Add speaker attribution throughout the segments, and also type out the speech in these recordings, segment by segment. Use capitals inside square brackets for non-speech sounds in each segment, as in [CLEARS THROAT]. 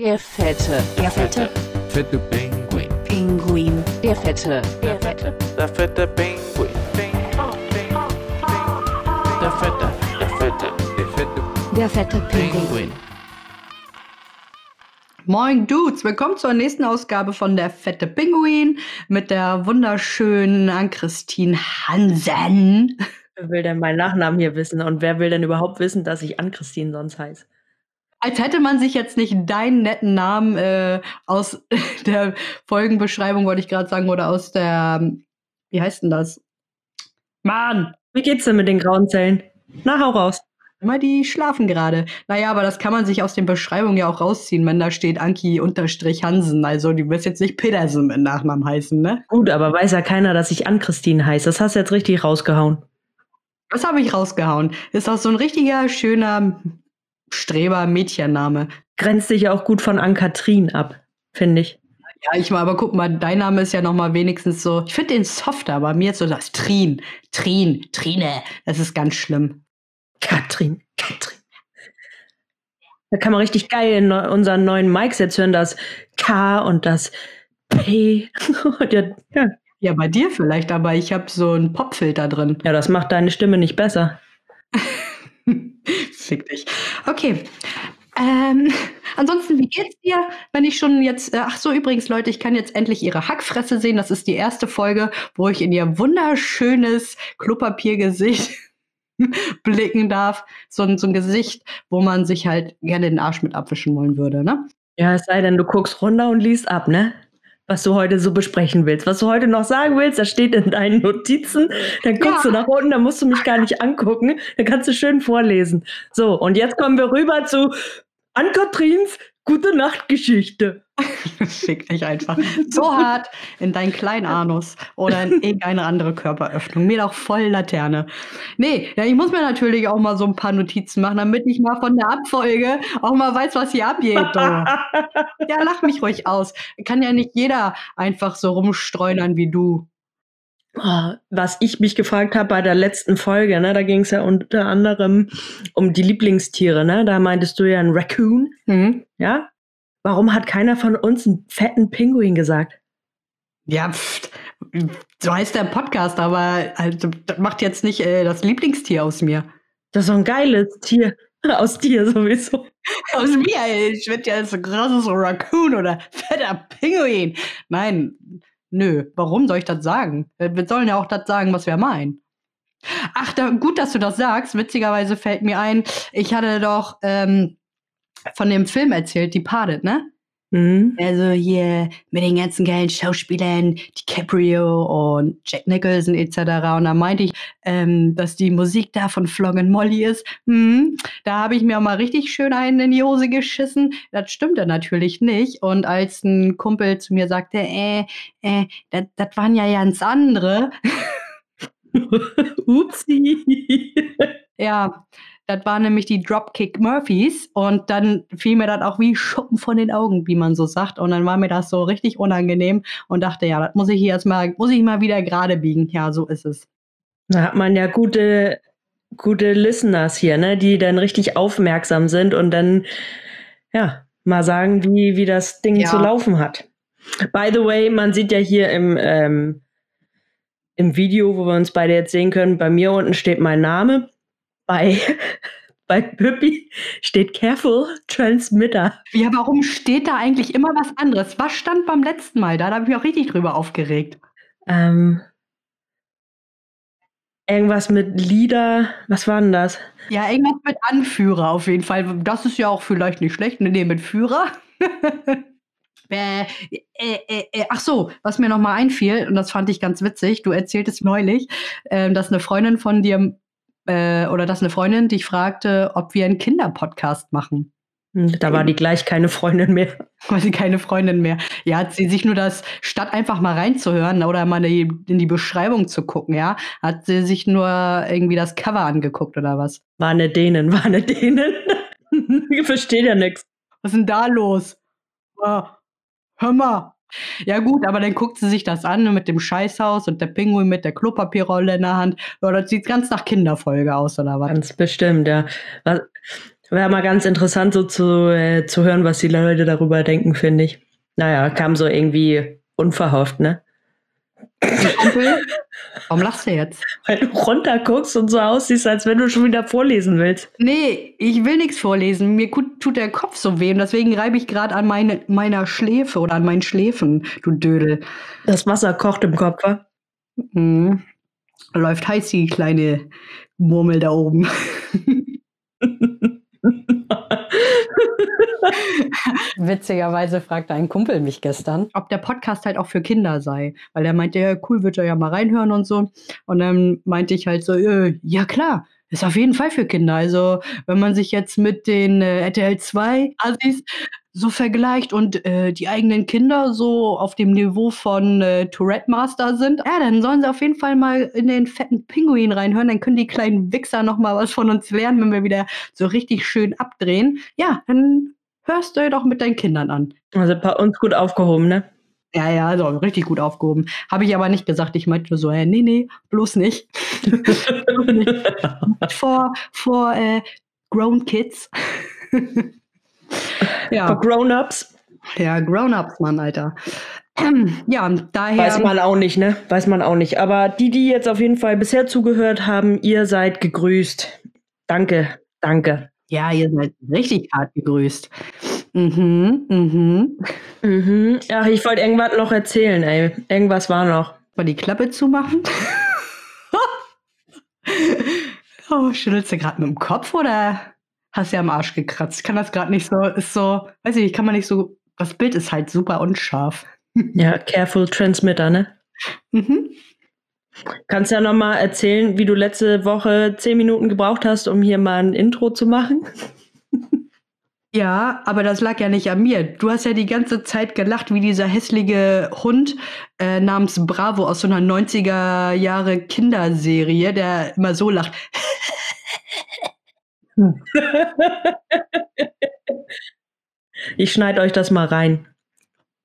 Speaker 1: Der fette.
Speaker 2: Der fette
Speaker 3: Fette Pinguin.
Speaker 2: Pinguin.
Speaker 1: Der fette.
Speaker 2: Der fette
Speaker 3: Der fette Pinguin. Der fette, der fette, der fette
Speaker 2: Der fette Pinguin.
Speaker 4: Moin Dudes, willkommen zur nächsten Ausgabe von der Fette Pinguin mit der wunderschönen Ann-Christine Hansen.
Speaker 5: Wer will denn meinen Nachnamen hier wissen? Und wer will denn überhaupt wissen, dass ich Ann-Christine sonst heiße?
Speaker 4: Als hätte man sich jetzt nicht deinen netten Namen äh, aus [LAUGHS] der Folgenbeschreibung, wollte ich gerade sagen, oder aus der, wie heißt denn das? Mann,
Speaker 5: Wie geht's denn mit den grauen Zellen? Na, hau raus.
Speaker 4: immer die schlafen gerade. Naja, aber das kann man sich aus den Beschreibungen ja auch rausziehen, wenn da steht Anki unterstrich Hansen. Also die wirst jetzt nicht Petersen mit Nachnamen heißen, ne?
Speaker 5: Gut, aber weiß ja keiner, dass ich Ann-Christine heiße. Das hast du jetzt richtig rausgehauen.
Speaker 4: Das habe ich rausgehauen. Ist auch so ein richtiger, schöner Streber-Mädchenname.
Speaker 5: Grenzt dich ja auch gut von Ann-Kathrin ab, finde ich.
Speaker 4: Ja, ich mal, aber guck mal, dein Name ist ja noch mal wenigstens so. Ich finde den softer, aber mir jetzt so das Trin, Trin, Trine. Das ist ganz schlimm.
Speaker 5: Katrin, Katrin. Da kann man richtig geil in unseren neuen Mics jetzt hören, das K und das P. [LAUGHS] Und ja, ja.
Speaker 4: Ja, bei dir vielleicht, aber ich habe so einen Popfilter drin.
Speaker 5: ja, das macht deine Stimme nicht besser.
Speaker 4: Fick dich. Okay. Ähm, [LAUGHS] ansonsten, wie geht's dir? Wenn ich schon jetzt, äh, ach so, übrigens, Leute, ich kann jetzt endlich ihre Hackfresse sehen. Das ist die erste Folge, wo ich in ihr wunderschönes Klopapiergesicht [LAUGHS] blicken darf. So, ein- so ein Gesicht, wo man sich halt gerne den Arsch mit abwischen wollen würde, ne?
Speaker 5: Ja, es sei denn, du guckst runter und liest ab, ne? Was du heute so besprechen willst. Was du heute noch sagen willst, das steht in deinen Notizen. Dann guckst
Speaker 4: Ja.
Speaker 5: du nach unten, dann musst du mich gar nicht angucken. Dann kannst du schön vorlesen. So, und jetzt kommen wir rüber zu Ann-Katrins Gute Nacht-Geschichte. [LAUGHS]
Speaker 4: Fick dich einfach. [LAUGHS] So hart in deinen kleinen Anus oder in [LAUGHS] irgendeine andere Körperöffnung. Mir doch voll Laterne. Nee, ja, ich muss mir natürlich auch mal so ein paar Notizen machen, damit ich mal von der Abfolge auch mal weiß, was hier abgeht. Du. Ja, lach mich ruhig aus. Kann ja nicht jeder einfach so rumstreunern wie du.
Speaker 5: Oh, Was ich mich gefragt habe bei der letzten Folge, ne, da ging es ja unter anderem um die Lieblingstiere, ne? Da meintest du ja ein Raccoon,
Speaker 4: Hm?
Speaker 5: ja? Warum hat keiner von uns einen fetten Pinguin gesagt?
Speaker 4: Ja, pft, so heißt der Podcast, aber also, das macht jetzt nicht äh, das Lieblingstier aus mir.
Speaker 5: Das ist so ein geiles Tier. [LAUGHS] Aus dir sowieso.
Speaker 4: Aus mir, ey. ich werde ja so großes Raccoon oder fetter Pinguin. Nein, nö, warum soll ich das sagen? Äh, Wir sollen ja auch das sagen, was wir meinen. Ach, da, gut, dass du das sagst. Witzigerweise fällt mir ein, ich hatte doch ähm, von dem Film erzählt, die Parted, ne?
Speaker 5: Mhm.
Speaker 4: Also hier mit den ganzen geilen Schauspielern, DiCaprio und Jack Nicholson etc. Und da meinte ich, ähm, dass die Musik da von Flog and Molly ist. Hm, da habe ich mir auch mal richtig schön einen in die Hose geschissen. Das stimmte natürlich nicht. Und als ein Kumpel zu mir sagte, äh, äh, das waren ja ganz andere. [LAUGHS]
Speaker 5: Upsi.
Speaker 4: Ja, das waren nämlich die Dropkick Murphys und dann fiel mir das auch wie Schuppen von den Augen, wie man so sagt. Und dann war mir das so richtig unangenehm und dachte, ja, das muss ich hier erstmal, muss ich mal wieder gerade biegen. Ja, so ist es.
Speaker 5: Da hat man ja gute, gute Listeners hier, ne, die dann richtig aufmerksam sind und dann, ja, mal sagen, wie, wie das Ding
Speaker 4: Ja.
Speaker 5: zu laufen hat. By the way, man sieht ja hier im, ähm, im Video, wo wir uns beide jetzt sehen können, bei mir unten steht mein Name. Bei, [LAUGHS] bei Pippi steht Careful Transmitter.
Speaker 4: Ja, warum steht da eigentlich immer was anderes? Was stand beim letzten Mal da? Da habe ich mich auch richtig drüber aufgeregt.
Speaker 5: Ähm, irgendwas mit Lieder. Was war denn das?
Speaker 4: Ja, irgendwas mit Anführer auf jeden Fall. Das ist ja auch vielleicht nicht schlecht. Nee, mit Führer. [LAUGHS] Äh, äh, äh, ach so, was mir noch mal einfiel, und das fand ich ganz witzig, du erzähltest neulich, ähm, dass eine Freundin von dir, äh, oder dass eine Freundin dich fragte, ob wir einen Kinderpodcast machen.
Speaker 5: Hm, Da war die gleich keine Freundin mehr. [LAUGHS]
Speaker 4: Weil sie keine Freundin mehr. Ja, hat sie sich nur das, statt einfach mal reinzuhören oder mal in die Beschreibung zu gucken, ja, hat sie sich nur irgendwie das Cover angeguckt oder was?
Speaker 5: War eine Dänen, war eine Dänen. [LAUGHS] ich verstehe ja nichts.
Speaker 4: Was ist denn da los? Ah, hör mal. Ja gut, aber dann guckt sie sich das an mit dem Scheißhaus und der Pinguin mit der Klopapierrolle in der Hand. Ja, das sieht ganz nach Kinderfolge aus, oder was?
Speaker 5: Ganz bestimmt, ja. Wäre mal ganz interessant, so zu, äh, zu hören, was die Leute darüber denken, finde ich. Naja, kam so irgendwie unverhofft, ne?
Speaker 4: Kumpel, warum lachst du jetzt?
Speaker 5: Weil du runterguckst und so aussiehst, als wenn du schon wieder vorlesen willst.
Speaker 4: Nee, ich will nichts vorlesen. Mir tut der Kopf so weh und deswegen reibe ich gerade an meine, meiner Schläfe oder an meinen Schläfen, du Dödel.
Speaker 5: Das Wasser kocht im Kopf, wa?
Speaker 4: Mhm. Läuft heiß die kleine Murmel da oben. [LAUGHS] [LAUGHS] Witzigerweise fragte ein Kumpel mich gestern, ob der Podcast halt auch für Kinder sei. Weil er meinte, ja, cool, wird er ja mal reinhören und so. Und dann meinte ich halt so, äh, ja klar, ist auf jeden Fall für Kinder. Also, wenn man sich jetzt mit den äh, RTL 2 Assis so vergleicht und äh, die eigenen Kinder so auf dem Niveau von äh, Tourette Master sind, ja, dann sollen sie auf jeden Fall mal in den fetten Pinguin reinhören. Dann können die kleinen Wichser noch mal was von uns lernen, wenn wir wieder so richtig schön abdrehen. Ja, dann hörst du doch mit deinen Kindern an.
Speaker 5: Also bei uns gut aufgehoben, ne?
Speaker 4: Ja, ja, also richtig gut aufgehoben. Habe ich aber nicht gesagt. Ich meinte nur so, äh, nee, nee, bloß nicht. [LAUGHS] bloß nicht. Vor, vor äh, Grown Kids. Ja.
Speaker 5: For Grown-Ups.
Speaker 4: Ja, Grown-Ups, Mann, Alter. [CLEARS THROAT] Ja, und daher.
Speaker 5: Weiß man auch nicht, ne? Weiß man auch nicht. Aber die, die jetzt auf jeden Fall bisher zugehört haben, ihr seid gegrüßt. Danke, danke.
Speaker 4: Ja, ihr seid richtig hart gegrüßt. Mhm, mhm.
Speaker 5: Mhm. Ach, ich wollte irgendwas noch erzählen, ey. Irgendwas war noch.
Speaker 4: Mal die Klappe zumachen. [LAUGHS] [LAUGHS] oh, schüttelst du gerade mit dem Kopf oder hast du am Arsch gekratzt? Ich kann das gerade nicht so, ist so, weiß ich nicht, kann man nicht so, das Bild ist halt super unscharf. [LAUGHS]
Speaker 5: Ja, careful transmitter, ne?
Speaker 4: Mhm.
Speaker 5: Kannst ja noch mal erzählen, wie du letzte Woche zehn Minuten gebraucht hast, um hier mal ein Intro zu machen? [LAUGHS]
Speaker 4: Ja, aber das lag ja nicht an mir. Du hast ja die ganze Zeit gelacht, wie dieser hässliche Hund äh, namens Bravo aus so einer 90er Jahre Kinderserie, der immer so lacht. [LAUGHS] [LAUGHS]
Speaker 5: Ich schneide euch das mal rein.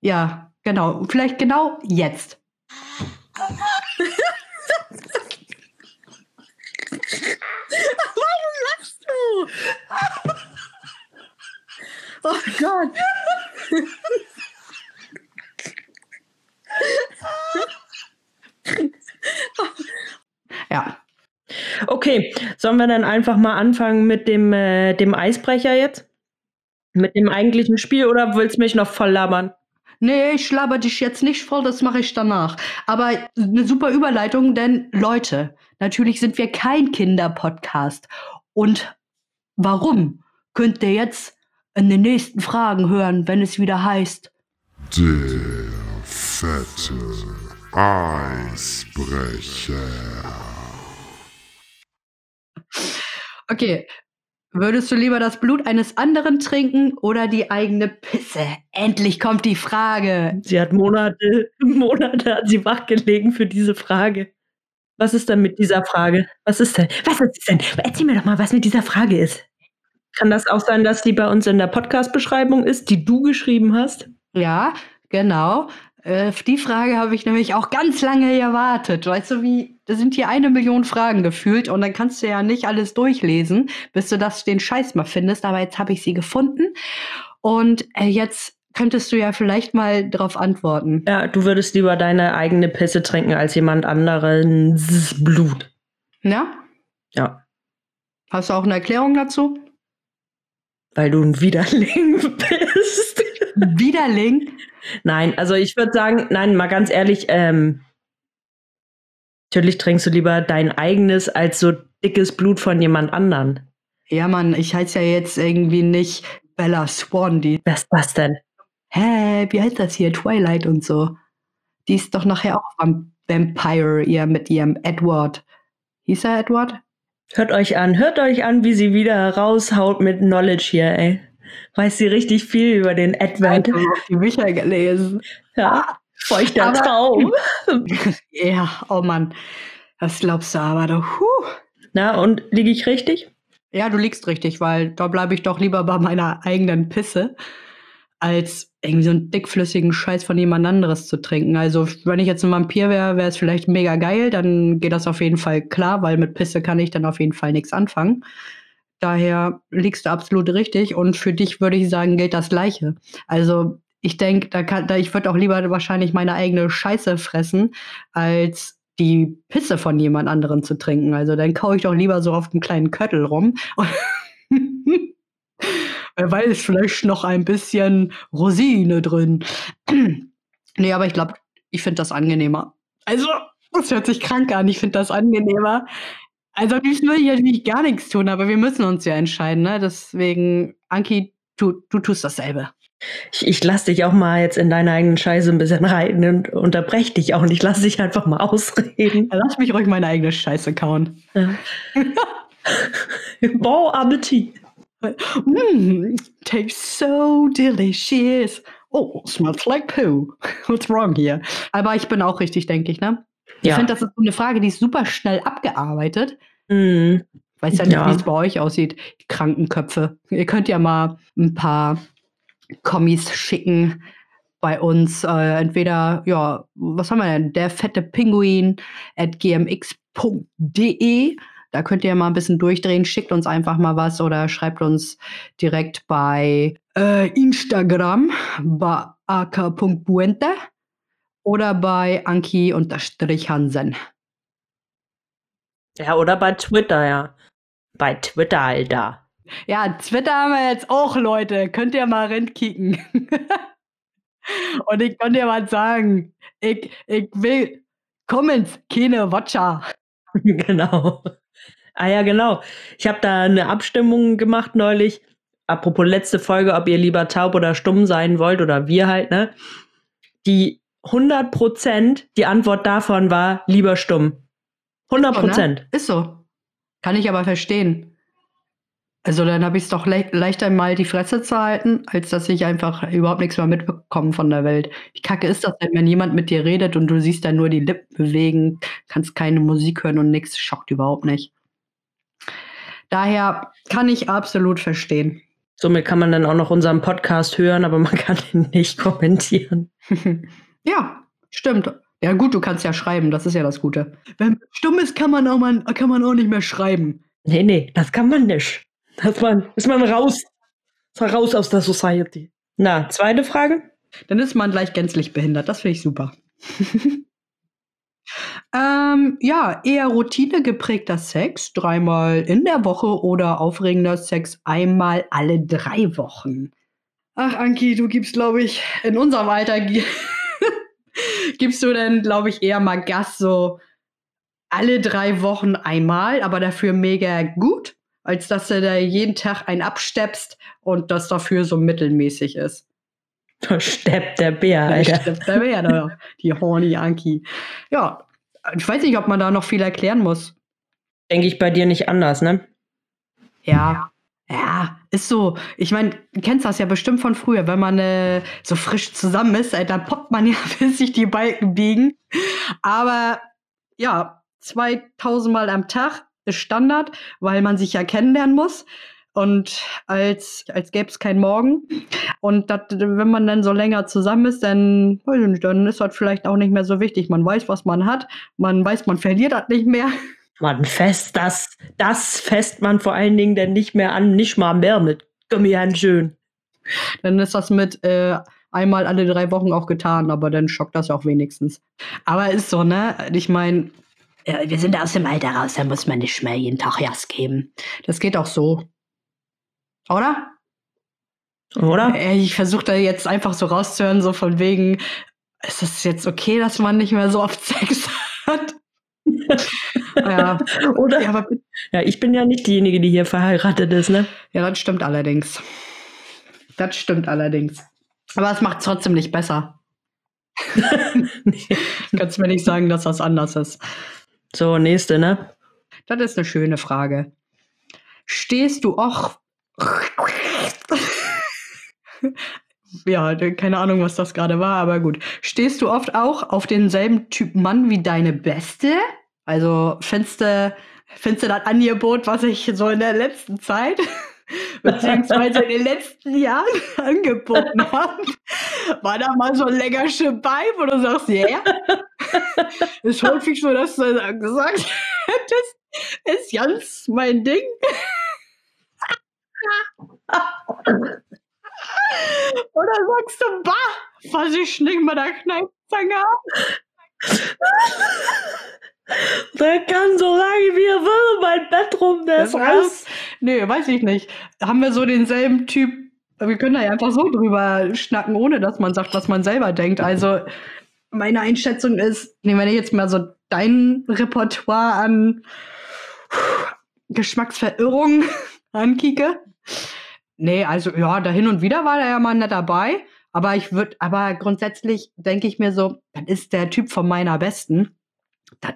Speaker 4: Ja, genau. Vielleicht genau jetzt. [LAUGHS]
Speaker 5: Warum lachst du? [LAUGHS]
Speaker 4: Oh Gott. ja.
Speaker 5: Okay, sollen wir dann einfach mal anfangen mit dem, äh, dem Eisbrecher jetzt? Mit dem eigentlichen Spiel oder willst du mich noch voll labern?
Speaker 4: Nee, ich laber dich jetzt nicht voll, das mache ich danach. Aber eine super Überleitung, denn Leute, natürlich sind wir kein Kinderpodcast. Und warum? Könnt ihr jetzt in den nächsten Fragen hören, wenn es wieder heißt.
Speaker 1: Der fette Eisbrecher.
Speaker 4: Okay, würdest du lieber das Blut eines anderen trinken oder die eigene Pisse? Endlich kommt die Frage.
Speaker 5: Sie hat Monate, [LAUGHS] Monate hat sie wachgelegen für diese Frage. Was ist denn mit dieser Frage? Was ist denn? Was ist denn? Erzähl mir doch mal, was mit dieser Frage ist. Kann das auch sein, dass die bei uns in der Podcast-Beschreibung ist, die du geschrieben hast?
Speaker 4: Ja, genau. Äh, auf die Frage habe ich nämlich auch ganz lange erwartet. Weißt du, wie, da sind hier eine Million Fragen gefühlt und dann kannst du ja nicht alles durchlesen, bis du das den Scheiß mal findest. Aber jetzt habe ich sie gefunden und äh, jetzt könntest du ja vielleicht mal darauf antworten.
Speaker 5: Ja, du würdest lieber deine eigene Pisse trinken als jemand anderes Blut.
Speaker 4: Ja?
Speaker 5: Ja.
Speaker 4: Hast du auch eine Erklärung dazu?
Speaker 5: Weil du ein Widerling [LAUGHS] bist.
Speaker 4: Widerling?
Speaker 5: Nein, also ich würde sagen, nein, mal ganz ehrlich, ähm, natürlich trinkst du lieber dein eigenes als so dickes Blut von jemand anderen.
Speaker 4: Ja, Mann, ich heiße ja jetzt irgendwie nicht Bella Swan, die.
Speaker 5: Was ist das denn?
Speaker 4: Hä, wie heißt das hier? Twilight und so. Die ist doch nachher auch Vamp Vampire, ihr mit ihrem Edward. Hieß er Edward?
Speaker 5: Hört euch an, hört euch an, wie sie wieder raushaut mit Knowledge hier, ey. Weiß sie richtig viel über den Edward.
Speaker 4: Ich habe die Bücher gelesen.
Speaker 5: Ja, feuchter
Speaker 4: Aber-
Speaker 5: Traum. [LAUGHS]
Speaker 4: Ja, oh Mann. Das glaubst du aber doch. Huh.
Speaker 5: Na, und liege ich richtig?
Speaker 4: Ja, du liegst richtig, weil da bleibe ich doch lieber bei meiner eigenen Pisse, als irgendwie so einen dickflüssigen Scheiß von jemand anderes zu trinken. Also, wenn ich jetzt ein Vampir wäre, wäre es vielleicht mega geil, dann geht das auf jeden Fall klar, weil mit Pisse kann ich dann auf jeden Fall nichts anfangen. Daher liegst du absolut richtig und für dich würde ich sagen, gilt das Gleiche. Also ich denke, da kann, da, ich würde auch lieber wahrscheinlich meine eigene Scheiße fressen, als die Pisse von jemand anderem zu trinken. Also dann kaue ich doch lieber so auf einem kleinen Köttel rum. [LAUGHS] Wer weiß, vielleicht noch ein bisschen Rosine drin. [CLEARS THROAT] nee, aber ich glaube, ich finde das angenehmer. Also, das hört sich krank an. Ich finde das angenehmer. Also, am liebsten würde ich natürlich gar nichts tun, aber wir müssen uns ja entscheiden. Ne? Deswegen, Anki, du, du tust dasselbe.
Speaker 5: Ich, ich lasse dich auch mal jetzt in deine eigenen Scheiße ein bisschen reiten und unterbreche dich auch und ich lasse dich einfach mal ausreden.
Speaker 4: Ja, Lass mich ruhig meine eigene Scheiße kauen.
Speaker 5: Ja. [LAUGHS] bon Appetit.
Speaker 4: Mm, tastes so delicious. Oh, smells like poo. [LAUGHS] What's wrong here? Aber ich bin auch richtig, denke ich, ne? Ich
Speaker 5: Ja.
Speaker 4: finde, das ist so eine Frage, die ist super schnell abgearbeitet.
Speaker 5: Mm.
Speaker 4: Weiß ja nicht,
Speaker 5: Ja.
Speaker 4: wie es bei euch aussieht, die Krankenköpfe. Ihr könnt ja mal ein paar Kommis schicken bei uns. Äh, entweder, ja, was haben wir denn? Der fette Pinguin at gmx.de. Da könnt ihr mal ein bisschen durchdrehen. Schickt uns einfach mal was oder schreibt uns direkt bei äh, Instagram bei ak.buente oder bei Anki-Hansen.
Speaker 5: Ja, oder bei Twitter, ja. Bei Twitter, Alter.
Speaker 4: Ja, Twitter haben wir jetzt auch, Leute. Könnt ihr mal reinkicken. [LAUGHS] Und ich kann dir was sagen. Ich, ich will Comments, keine Watcher. [LAUGHS]
Speaker 5: genau. Ah ja, genau. Ich habe da eine Abstimmung gemacht neulich. Apropos letzte Folge, ob ihr lieber taub oder stumm sein wollt oder wir halt, ne? Die 100 Prozent, die Antwort davon war lieber stumm. 100 Prozent.
Speaker 4: Ne? Ist so. Kann ich aber verstehen. Also dann habe ich es doch le leichter mal die Fresse zu halten, als dass ich einfach überhaupt nichts mehr mitbekomme von der Welt. Wie kacke ist das denn, wenn jemand mit dir redet und du siehst dann nur die Lippen bewegen, kannst keine Musik hören und nichts, schockt überhaupt nicht. Daher kann ich absolut verstehen.
Speaker 5: Somit kann man dann auch noch unseren Podcast hören, aber man kann ihn nicht kommentieren. [LAUGHS]
Speaker 4: ja, stimmt. Ja gut, du kannst ja schreiben, das ist ja das Gute. Wenn stumm ist, kann man auch, mal, kann man auch nicht mehr schreiben.
Speaker 5: Nee, nee, das kann man nicht. Das man, ist man raus. Ist man raus aus der Society. Na, zweite Frage?
Speaker 4: Dann ist man gleich gänzlich behindert. Das finde ich super. [LAUGHS] ähm, ja, eher routinegeprägter Sex, dreimal in der Woche oder aufregender Sex einmal alle drei Wochen. Ach, Anki, du gibst, glaube ich, in unserem Alter [LAUGHS] [LAUGHS] gibst du dann, glaube ich, eher mal Gas so alle drei Wochen einmal, aber dafür mega gut, als dass du da jeden Tag einen absteppst und das dafür so mittelmäßig ist.
Speaker 5: Da steppt der Bär,
Speaker 4: Ja,
Speaker 5: Alter.
Speaker 4: da wäre [LAUGHS] doch die horny Anki. Ja, ich weiß nicht, ob man da noch viel erklären muss.
Speaker 5: Denke ich bei dir nicht anders, ne?
Speaker 4: Ja, ja, ist so. Ich meine, du kennst das ja bestimmt von früher, wenn man äh, so frisch zusammen ist, äh, dann poppt man [LAUGHS] ja, bis sich die Balken biegen. Aber ja, 2000 Mal am Tag ist Standard, weil man sich ja kennenlernen muss. Und als, als gäbe es keinen Morgen. Und dat, wenn man dann so länger zusammen ist, dann, dann ist das vielleicht auch nicht mehr so wichtig. Man weiß, was man hat. Man weiß, man verliert das nicht mehr.
Speaker 5: Man fest, das, das fest man vor allen Dingen denn nicht mehr an, nicht mal mehr mit. Komm her, schön.
Speaker 4: Dann ist das mit äh, einmal alle drei Wochen auch getan, aber dann schockt das auch wenigstens. Aber ist so, ne? Ich meine, äh, wir sind aus dem Alter raus, da muss man nicht mehr jeden Tag Jas geben. Das geht auch so. Oder?
Speaker 5: Oder?
Speaker 4: Äh, Ich versuche da jetzt einfach so rauszuhören, so von wegen, ist es jetzt okay, dass man nicht mehr so oft [LAUGHS] Sex hat? Ja.
Speaker 5: Oder?
Speaker 4: Ja, aber,
Speaker 5: Ja, ich bin ja nicht diejenige, die hier verheiratet ist, ne?
Speaker 4: ja, das stimmt allerdings. Das stimmt allerdings. Aber es macht es trotzdem nicht besser. [LAUGHS] Kannst mir nicht sagen, dass das anders ist.
Speaker 5: So, nächste, ne?
Speaker 4: Das ist eine schöne Frage. Stehst du auch. ja, keine Ahnung, was das gerade war, aber gut. Stehst du oft auch auf denselben Typ Mann wie deine Beste? Also findest du, findest du das Angebot, was ich so in der letzten Zeit, [LAUGHS] beziehungsweise in den letzten Jahren [LAUGHS] angeboten habe, war da mal so ein längersche bei, wo du sagst, ja, yeah. [LAUGHS] ist häufig so, dass du gesagt hättest, ist ganz mein Ding. Oder sagst du, bah, was ich nicht mit der Kneipzange ab?
Speaker 5: Der kann so lange wie er will um mein Bett rum, der ist raus.
Speaker 4: Nee, weiß ich nicht. Haben wir so denselben Typ? Wir können da ja einfach so drüber schnacken, ohne dass man sagt, was man selber denkt. Also, meine Einschätzung ist, nee, wenn ich jetzt mal so dein Repertoire an Geschmacksverirrung [LAUGHS] ankicke. Nee, also ja, da hin und wieder war er ja mal nicht dabei. Aber ich würde, aber grundsätzlich denke ich mir so, das ist der Typ von meiner Besten. Das,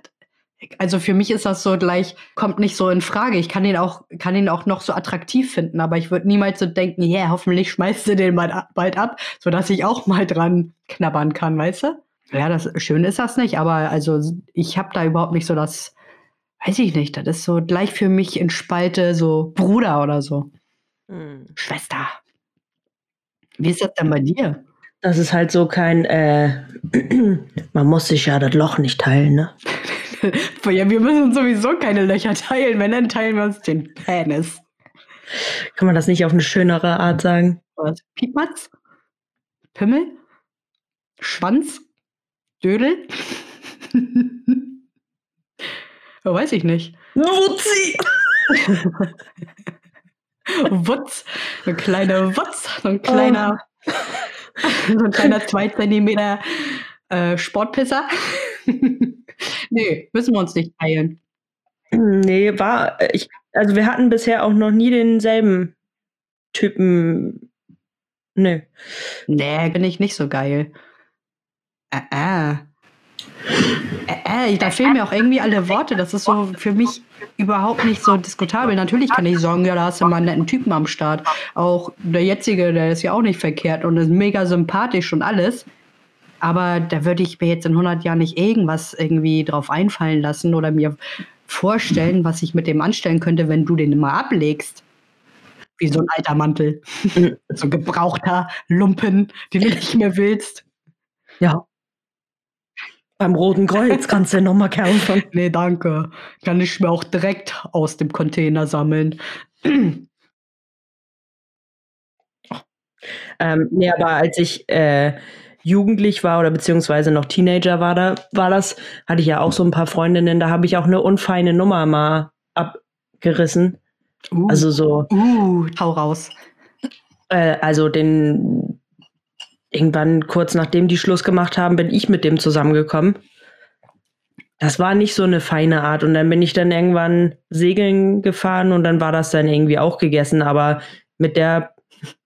Speaker 4: also für mich ist das so gleich, kommt nicht so in Frage. Ich kann ihn auch, kann ihn auch noch so attraktiv finden, aber ich würde niemals so denken, ja, yeah, hoffentlich schmeißt du den mal bald ab, sodass ich auch mal dran knabbern kann, weißt du? Ja, das schön ist das nicht, aber also ich habe da überhaupt nicht so das, weiß ich nicht, das ist so gleich für mich in Spalte so Bruder oder so.
Speaker 5: Hm.
Speaker 4: Schwester. Wie ist das denn bei dir?
Speaker 5: Das ist halt so kein, äh, [CLEARS THROAT] man muss sich ja das Loch nicht teilen, ne?
Speaker 4: Ja, wir müssen uns sowieso keine Löcher teilen, wenn dann teilen wir uns den Penis.
Speaker 5: Kann man das nicht auf eine schönere Art sagen?
Speaker 4: Was? Piepmatz? Pimmel? Schwanz? Dödel? [LAUGHS] oh, weiß ich nicht.
Speaker 5: Wutzi!
Speaker 4: Wutz, so ein kleiner Wutz, [LAUGHS] so ein kleiner, so ein kleiner 2 cm äh, Sportpisser. [LAUGHS] [LAUGHS] nee, müssen wir uns nicht teilen.
Speaker 5: Nee, war, ich, also wir hatten bisher auch noch nie denselben Typen. Nee.
Speaker 4: Nee, bin ich nicht so geil. Äh, äh. Äh, äh, da fehlen mir auch irgendwie alle Worte. Das ist so für mich überhaupt nicht so diskutabel. Natürlich kann ich sagen, ja, da hast du mal einen netten Typen am Start. Auch der jetzige, der ist ja auch nicht verkehrt und ist mega sympathisch und alles. Aber da würde ich mir jetzt in 100 Jahren nicht irgendwas irgendwie drauf einfallen lassen oder mir vorstellen, was ich mit dem anstellen könnte, wenn du den immer ablegst. Wie so ein alter Mantel. so ein gebrauchter Lumpen, den du nicht mehr willst.
Speaker 5: Ja. Beim Roten Kreuz kannst du nochmal kämpfen. [LAUGHS]
Speaker 4: Nee, danke. Kann ich mir auch direkt aus dem Container sammeln. [CLEARS THROAT]
Speaker 5: ähm, nee, aber als ich äh, jugendlich war oder beziehungsweise noch Teenager war, da, war das, hatte ich ja auch so ein paar Freundinnen, da habe ich auch eine unfeine Nummer mal abgerissen.
Speaker 4: Uh,
Speaker 5: Also so,
Speaker 4: uh, hau raus.
Speaker 5: äh, also den irgendwann kurz nachdem die Schluss gemacht haben, bin ich mit dem zusammengekommen. Das war nicht so eine feine Art und dann bin ich dann irgendwann segeln gefahren und dann war das dann irgendwie auch gegessen, aber mit der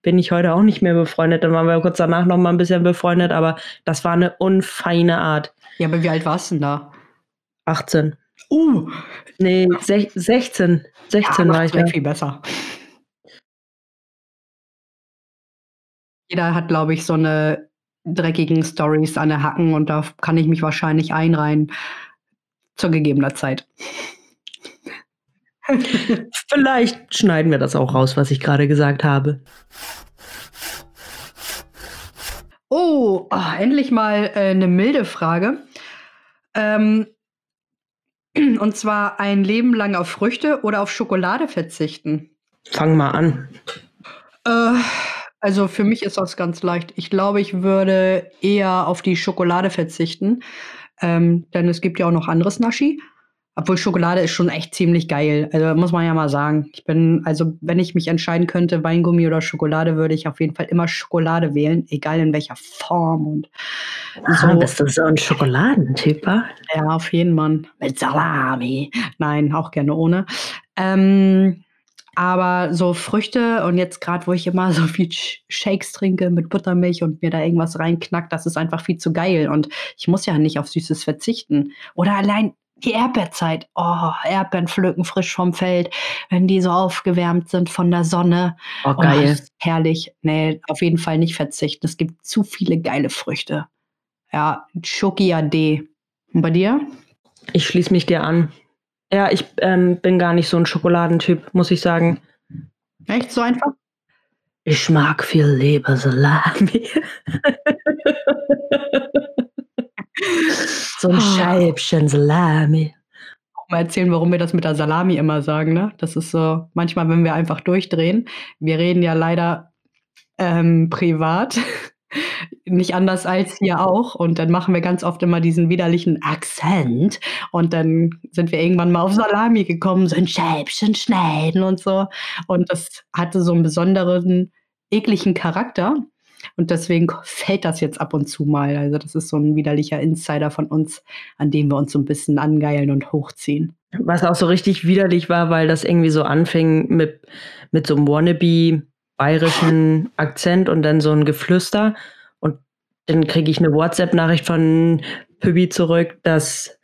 Speaker 5: bin ich heute auch nicht mehr befreundet. Dann waren wir kurz danach noch mal ein bisschen befreundet, aber das war eine unfeine Art.
Speaker 4: Ja, aber wie alt warst du denn da?
Speaker 5: 18.
Speaker 4: Uh,
Speaker 5: Nee, sech, 16. 16
Speaker 4: ja,
Speaker 5: war ich. Ja.
Speaker 4: viel besser. Jeder hat, glaube ich, so eine dreckigen Stories an der Hacken und da kann ich mich wahrscheinlich einreihen zur gegebener Zeit.
Speaker 5: Vielleicht schneiden wir das auch raus, was ich gerade gesagt habe.
Speaker 4: Oh, ah, endlich mal äh, eine milde Frage. Ähm, [CLEARS THROAT] und zwar ein Leben lang auf Früchte oder auf Schokolade verzichten.
Speaker 5: Fang mal an.
Speaker 4: Äh, also für mich ist das ganz leicht. Ich glaube, ich würde eher auf die Schokolade verzichten. Ähm, denn es gibt ja auch noch anderes Naschi. Obwohl Schokolade ist schon echt ziemlich geil. Also muss man ja mal sagen. Ich bin, also wenn ich mich entscheiden könnte, Weingummi oder Schokolade, würde ich auf jeden Fall immer Schokolade wählen, egal in welcher Form und
Speaker 5: Ah, bist du so ein Schokoladentyp,
Speaker 4: ja, auf jeden Mann. Mit Salami. Nein, auch gerne ohne. Ähm, aber so Früchte und jetzt gerade, wo ich immer so viel Sh- Shakes trinke mit Buttermilch und mir da irgendwas reinknackt, das ist einfach viel zu geil. Und ich muss ja nicht auf Süßes verzichten. Oder allein die Erdbeerzeit. Oh, Erdbeeren pflücken frisch vom Feld, wenn die so aufgewärmt sind von der Sonne.
Speaker 5: Oh,
Speaker 4: Oh,
Speaker 5: geil.
Speaker 4: ist herrlich. Nee, auf jeden Fall nicht verzichten. Es gibt zu viele geile Früchte. Ja, Schoki AD. Und bei dir?
Speaker 5: Ich schließe mich dir an. Ja, ich ähm, bin gar nicht so ein Schokoladentyp, muss ich sagen.
Speaker 4: Echt so einfach?
Speaker 5: Ich mag viel lieber Salami. [LAUGHS] so ein
Speaker 4: Ah.
Speaker 5: Scheibchen Salami.
Speaker 4: mal erzählen, warum wir das mit der Salami immer sagen. Ne? Das ist so, manchmal, wenn wir einfach durchdrehen. Wir reden ja leider ähm, privat. [LAUGHS] Nicht anders als hier auch. Und dann machen wir ganz oft immer diesen widerlichen Akzent. Und dann sind wir irgendwann mal auf Salami gekommen, so ein Schäbchen schneiden und so. Und das hatte so einen besonderen, ekligen Charakter. Und deswegen fällt das jetzt ab und zu mal. Also, das ist so ein widerlicher Insider von uns, an dem wir uns so ein bisschen angeilen und hochziehen.
Speaker 5: Was auch so richtig widerlich war, weil das irgendwie so anfing mit, mit so einem wannabe bayerischen Akzent und dann so ein Geflüster. Und dann kriege ich eine WhatsApp-Nachricht von Pübi zurück, dass,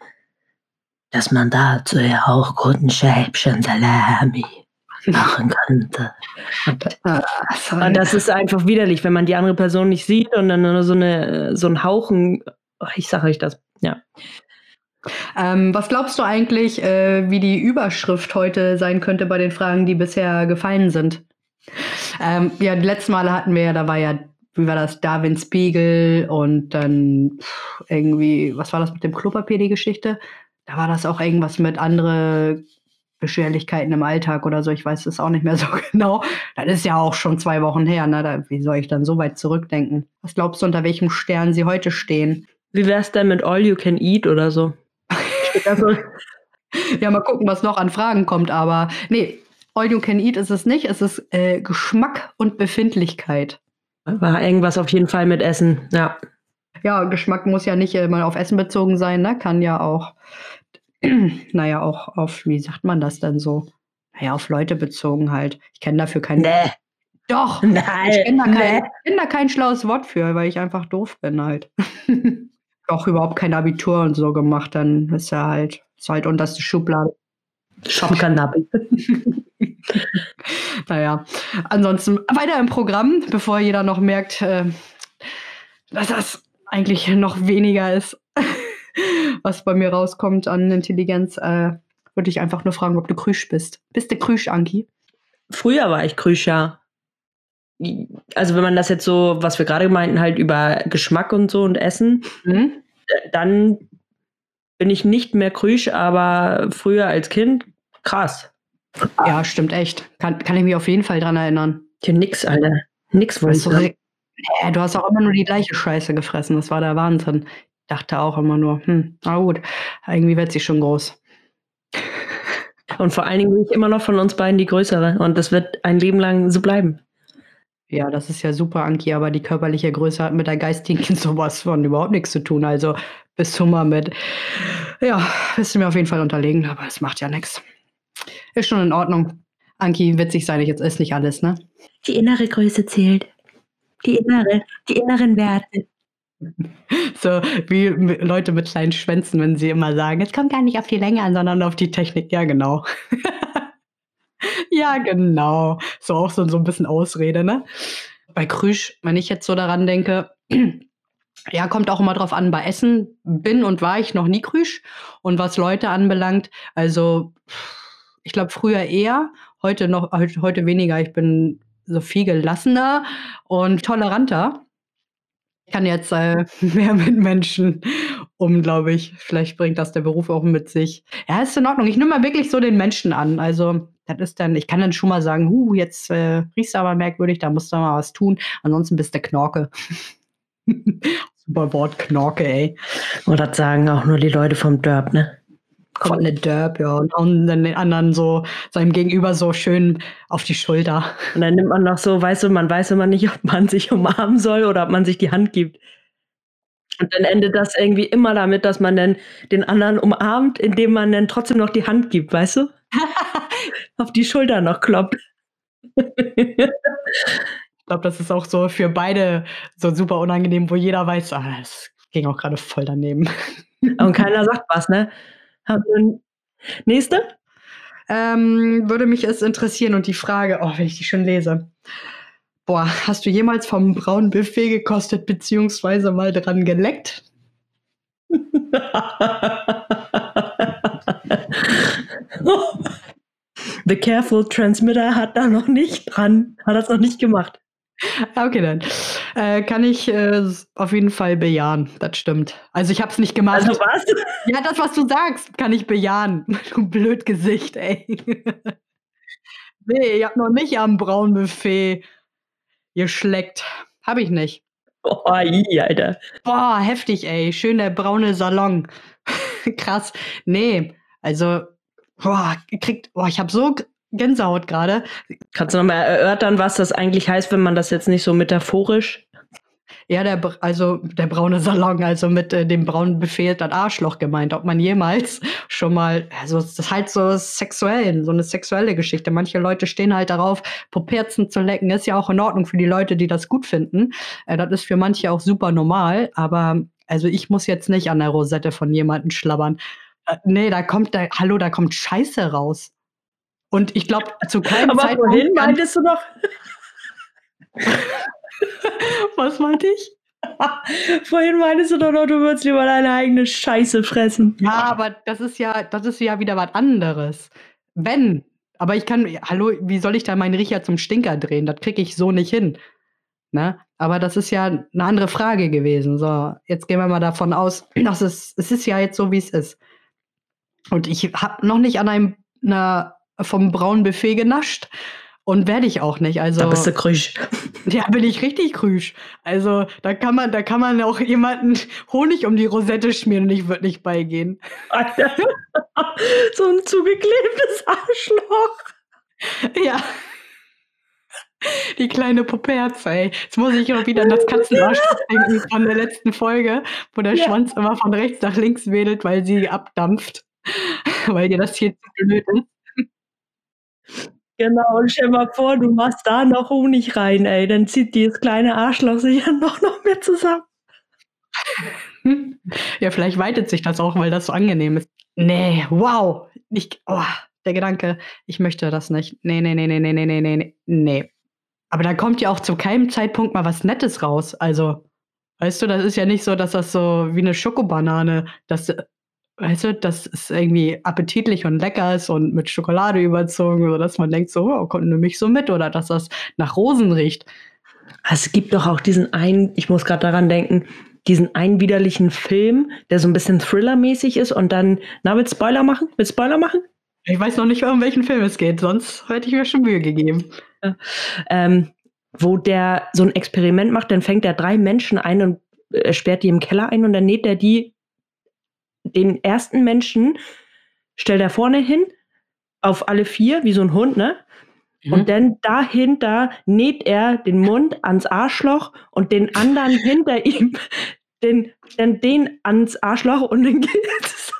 Speaker 5: dass man dazu ja auch guten Scheibchen Salami machen könnte. Und,
Speaker 4: Ah,
Speaker 5: und das ist einfach widerlich, wenn man die andere Person nicht sieht und dann nur so, eine, so ein Hauchen. Ich sage euch das, ja.
Speaker 4: Ähm, was glaubst du eigentlich, äh, wie die Überschrift heute sein könnte bei den Fragen, die bisher gefallen sind? Ähm, ja, die letzten Male hatten wir ja, da war ja, wie war das, Darwin Spiegel und dann irgendwie, was war das mit dem Klopapier, die Geschichte? Da war das auch irgendwas mit andere Beschwerlichkeiten im Alltag oder so. Ich weiß es auch nicht mehr [LAUGHS] so genau. Das ist ja auch schon zwei Wochen her. Ne? Da, wie soll ich dann so weit zurückdenken? Was glaubst du, unter welchem Stern sie heute stehen?
Speaker 5: Wie wär's denn mit All You Can Eat oder so? [LAUGHS]
Speaker 4: Ja, mal gucken, was noch an Fragen kommt. Aber nee, All You Can Eat ist es nicht. Es ist äh, Geschmack und Befindlichkeit.
Speaker 5: War irgendwas auf jeden Fall mit Essen, ja.
Speaker 4: Ja, Geschmack muss ja nicht immer auf Essen bezogen sein, ne? Kann ja auch, [CLEARS THROAT] naja, auch auf, wie sagt man das denn so? Naja, auf Leute bezogen halt. Ich kenne dafür kein.
Speaker 5: Nee.
Speaker 4: Doch! [LAUGHS]
Speaker 5: Nein.
Speaker 4: Ich kenne da, kein,
Speaker 5: nee.
Speaker 4: kenn da kein schlaues Wort für, weil ich einfach doof bin halt. [LAUGHS] auch überhaupt kein Abitur und so gemacht, dann ist ja halt, ist halt unterste Schublade.
Speaker 5: Schopkanappi.
Speaker 4: Naja, [LAUGHS] ansonsten weiter im Programm, bevor jeder noch merkt, äh, dass das eigentlich noch weniger ist, [LAUGHS] was bei mir rauskommt an Intelligenz, äh, würde ich einfach nur fragen, ob du Krüsch bist. Bist du Krüsch, Anki?
Speaker 5: Früher war ich Krüscher. Also wenn man das jetzt so, was wir gerade meinten, halt über Geschmack und so und Essen,
Speaker 4: Hm?
Speaker 5: äh, dann bin ich nicht mehr Krüsch, aber früher als Kind krass.
Speaker 4: Ja, stimmt echt. Kann, kann ich mich auf jeden Fall dran erinnern.
Speaker 5: Hier nix, Alter. Nix
Speaker 4: Weißt du, äh, du hast auch immer nur die gleiche Scheiße gefressen. Das war der Wahnsinn. Ich dachte auch immer nur, hm, na gut, irgendwie wird sie schon groß.
Speaker 5: Und vor allen Dingen bin ich immer noch von uns beiden die Größere. Und das wird ein Leben lang so bleiben.
Speaker 4: Ja, das ist ja super, Anki, aber die körperliche Größe hat mit der geistigen [LAUGHS] sowas von überhaupt nichts zu tun. Also bist du mal mit, ja, bist du mir auf jeden Fall unterlegen, aber es macht ja nichts. Ist schon in Ordnung. Anki, witzig sein, ich jetzt esse nicht alles, ne?
Speaker 5: Die innere Größe zählt. Die innere, die inneren Werte. [LAUGHS]
Speaker 4: So wie Leute mit kleinen Schwänzen, wenn sie immer sagen, es kommt gar nicht auf die Länge an, sondern auf die Technik. Ja, genau. [LAUGHS] ja, genau. So auch so, so ein bisschen Ausrede, ne? Bei Krüsch, wenn ich jetzt so daran denke, [CLEARS THROAT] ja, kommt auch immer drauf an, bei Essen bin und war ich noch nie Krüsch. Und was Leute anbelangt, also ich glaube früher eher, heute noch, heute weniger. Ich bin so viel gelassener und toleranter. Ich kann jetzt äh, [LAUGHS] mehr mit Menschen um, glaube ich. Vielleicht bringt das der Beruf auch mit sich. Ja, ist in Ordnung. Ich nehme mal wirklich so den Menschen an. Also, das ist dann, ich kann dann schon mal sagen, huh, jetzt äh, riechst du aber merkwürdig, da musst du mal was tun. Ansonsten bist du Knorke. [LAUGHS] Super Wort Knorke, ey.
Speaker 5: Und das sagen auch nur die Leute vom Derb, ne?
Speaker 4: Kommt eine Derb, ja. Und dann den anderen so, seinem Gegenüber so schön auf die Schulter.
Speaker 5: Und dann nimmt man noch so, weißt du, man weiß immer nicht, [LAUGHS] ob man sich umarmen soll oder ob man sich die Hand gibt. Und dann endet das irgendwie immer damit, dass man dann den anderen umarmt, indem man dann trotzdem noch die Hand gibt, weißt du? [LAUGHS] Auf die Schulter noch kloppt.
Speaker 4: Ich glaube, das ist auch so für beide so super unangenehm, wo jeder weiß, ah, das ging auch gerade voll daneben.
Speaker 5: Und keiner sagt was, ne? N- Nächste?
Speaker 4: Ähm, würde mich es interessieren und die Frage, oh, wenn ich die schon lese. Boah, hast du jemals vom braunen Buffet gekostet, beziehungsweise mal dran geleckt?
Speaker 5: The Careful Transmitter hat da noch nicht dran, hat das noch nicht gemacht.
Speaker 4: Okay, dann. Äh, kann ich äh, auf jeden Fall bejahen. Das stimmt. Also ich habe es nicht gemacht.
Speaker 5: Also was? [LAUGHS]
Speaker 4: Ja, das, was du sagst, kann ich bejahen. [LAUGHS] Du blöd Gesicht, ey. [LAUGHS] nee, ich habe noch nicht am Braunbuffet geschleckt. Habe ich nicht.
Speaker 5: Boah, i, Alter.
Speaker 4: Boah, heftig, ey. Schön der braune Salon. Krass. Nee, also, boah, kriegt, boah, ich habe so Gänsehaut gerade.
Speaker 5: Kannst du nochmal erörtern, was das eigentlich heißt, wenn man das jetzt nicht so metaphorisch
Speaker 4: Ja, der, also der braune Salon, also mit äh, dem braunen Buffet das Arschloch gemeint. Ob man jemals schon mal, also das ist halt so sexuell, so eine sexuelle Geschichte. Manche Leute stehen halt darauf, Poperzen zu lecken. Ist ja auch in Ordnung für die Leute, die das gut finden. Äh, das ist für manche auch super normal, aber also ich muss jetzt nicht an der Rosette von jemandem schlabbern. Äh, nee, da kommt da, hallo, da kommt Scheiße raus. Und ich glaube, zu keinem
Speaker 5: Aber
Speaker 4: Zeitpunkt. kann-
Speaker 5: meintest du doch, [LAUGHS] [LAUGHS]
Speaker 4: Was meinte ich? [LAUGHS]
Speaker 5: vorhin meintest du doch noch, du würdest lieber deine eigene Scheiße fressen.
Speaker 4: Ja, aber das ist ja, das ist ja wieder was anderes. Wenn. Aber ich kann, hallo, wie soll ich da meinen Riecher zum Stinker drehen? Das kriege ich so nicht hin. Ne? Aber das ist ja eine andere Frage gewesen. So, jetzt gehen wir mal davon aus, [CLEARS THROAT] dass es, es ist ja jetzt so, wie es ist. Und ich habe noch nicht an einem einer, vom braunen Buffet genascht und werde ich auch nicht. Also
Speaker 5: Da bist du krüsch. [LAUGHS]
Speaker 4: ja, bin ich richtig krüsch. Also da kann man, da kann man auch jemanden Honig um die Rosette schmieren und ich würde nicht beigehen.
Speaker 5: Alter. [LAUGHS] so ein zugeklebtes Arschloch.
Speaker 4: Ja. Die kleine Puperze, ey. Jetzt muss ich auch wieder an das Katzenarsch [LAUGHS] denken von der letzten Folge, wo der
Speaker 5: Ja.
Speaker 4: Schwanz immer von rechts nach links wedelt, weil sie abdampft. weil dir das hier zu blöd ist.
Speaker 5: Genau, und stell mal vor, du machst da noch Honig rein, ey. Dann zieht dieses kleine Arschloch sich [LAUGHS] ja noch, noch mehr zusammen. [LAUGHS]
Speaker 4: Ja, vielleicht weitet sich das auch, weil das so angenehm ist. Nee, wow. Ich, oh, der Gedanke, ich möchte das nicht. Nee, nee, nee, nee, nee, nee, nee, nee, nee. Aber da kommt ja auch zu keinem Zeitpunkt mal was Nettes raus. Also, weißt du, das ist ja nicht so, dass das so wie eine Schokobanane, das, weißt du, das ist irgendwie appetitlich und lecker ist und mit Schokolade überzogen, sodass man denkt, so, oh, kommt nämlich so mit oder dass das nach Rosen riecht.
Speaker 5: Es gibt doch auch diesen einen, ich muss gerade daran denken, diesen einen widerlichen Film, der so ein bisschen Thriller-mäßig ist und dann, na, willst du Spoiler machen? Willst du Spoiler machen?
Speaker 4: Ich weiß noch nicht, um welchen Film es geht, sonst hätte ich mir schon Mühe gegeben.
Speaker 5: ähm, wo der so ein Experiment macht, dann fängt er drei Menschen ein und äh, sperrt die im Keller ein und dann näht er die, den ersten Menschen, stellt er vorne hin, auf alle vier, wie so ein Hund, ne?
Speaker 4: Mhm.
Speaker 5: Und dann dahinter näht er den Mund ans Arschloch und den anderen [LAUGHS] hinter ihm, den, dann den ans Arschloch und dann geht's.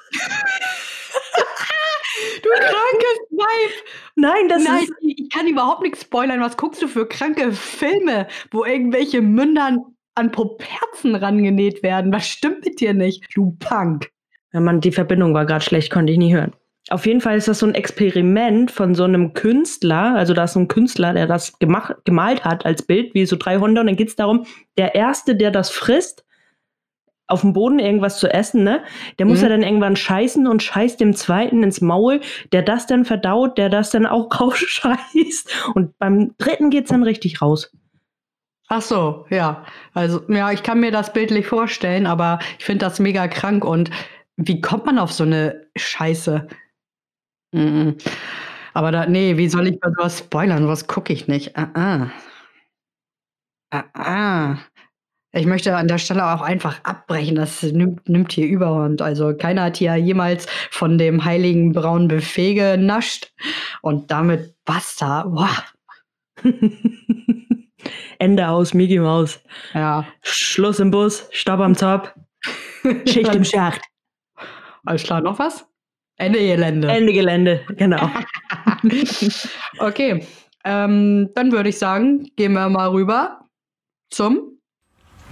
Speaker 4: Du krankes Weib!
Speaker 5: Nein, das
Speaker 4: Nein,
Speaker 5: ist.
Speaker 4: ich kann überhaupt nichts spoilern. Was guckst du für kranke Filme, wo irgendwelche Mündern an Poperzen rangenäht werden? Was stimmt mit dir nicht, du Punk?
Speaker 5: Ja, Mann, die Verbindung war gerade schlecht, konnte ich nie hören. Auf jeden Fall ist das so ein Experiment von so einem Künstler. Also da ist so ein Künstler, der das gemacht, gemalt hat als Bild, wie so drei Hunde. Und dann geht es darum, der Erste, der das frisst, auf dem Boden irgendwas zu essen, ne? Der muss
Speaker 4: Mhm.
Speaker 5: ja dann irgendwann scheißen und scheißt dem Zweiten ins Maul, der das dann verdaut, der das dann auch [LAUGHS] rausscheißt. Und beim Dritten geht's dann richtig raus.
Speaker 4: Ach so, ja. Also, ja, ich kann mir das bildlich vorstellen, aber ich finde das mega krank. Und wie kommt man auf so eine Scheiße? Mhm. Aber da, nee, wie soll ich bei sowas spoilern? Was gucke ich nicht? Ah, ah. Ah, ah. Ich möchte an der Stelle auch einfach abbrechen. Das nimmt, nimmt hier Überhand. Also keiner hat hier jemals von dem heiligen braunen Buffet genascht. Und damit basta. Boah. [LAUGHS]
Speaker 5: Ende aus, Mickey Maus.
Speaker 4: Ja.
Speaker 5: Schluss im Bus, Stopp am Top, [LAUGHS] Schicht im Schacht.
Speaker 4: Alles klar, noch was? Ende Gelände.
Speaker 5: Ende Gelände, genau. [LAUGHS]
Speaker 4: okay, ähm, dann würde ich sagen, gehen wir mal rüber zum.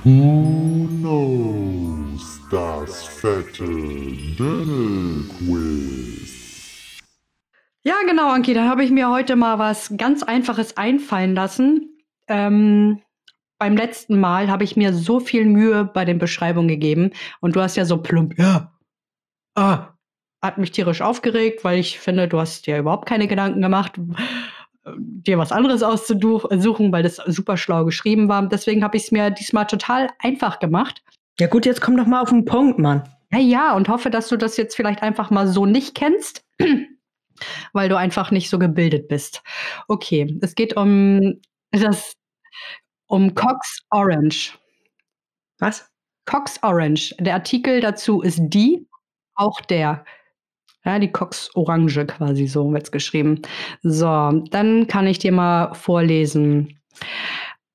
Speaker 1: Who knows das fette Dödel-Quiz?
Speaker 4: Ja, genau, Anki, da habe ich mir heute mal was ganz Einfaches einfallen lassen. Ähm, beim letzten Mal habe ich mir so viel Mühe bei den Beschreibungen gegeben und du hast ja so plump, ja, ah, hat mich tierisch aufgeregt, weil ich finde, du hast dir überhaupt keine Gedanken gemacht, dir was anderes auszusuchen, weil das super schlau geschrieben war. Deswegen habe ich es mir diesmal total einfach gemacht.
Speaker 5: Ja gut, jetzt komm doch mal auf den Punkt, Mann.
Speaker 4: Ja, ja, und hoffe, dass du das jetzt vielleicht einfach mal so nicht kennst, [CLEARS THROAT] weil du einfach nicht so gebildet bist. Okay, es geht um das um Cox Orange.
Speaker 5: Was?
Speaker 4: Cox Orange. Der Artikel dazu ist die, auch der. Ja, die Cox Orange quasi, so wird's geschrieben. So, dann kann ich dir mal vorlesen.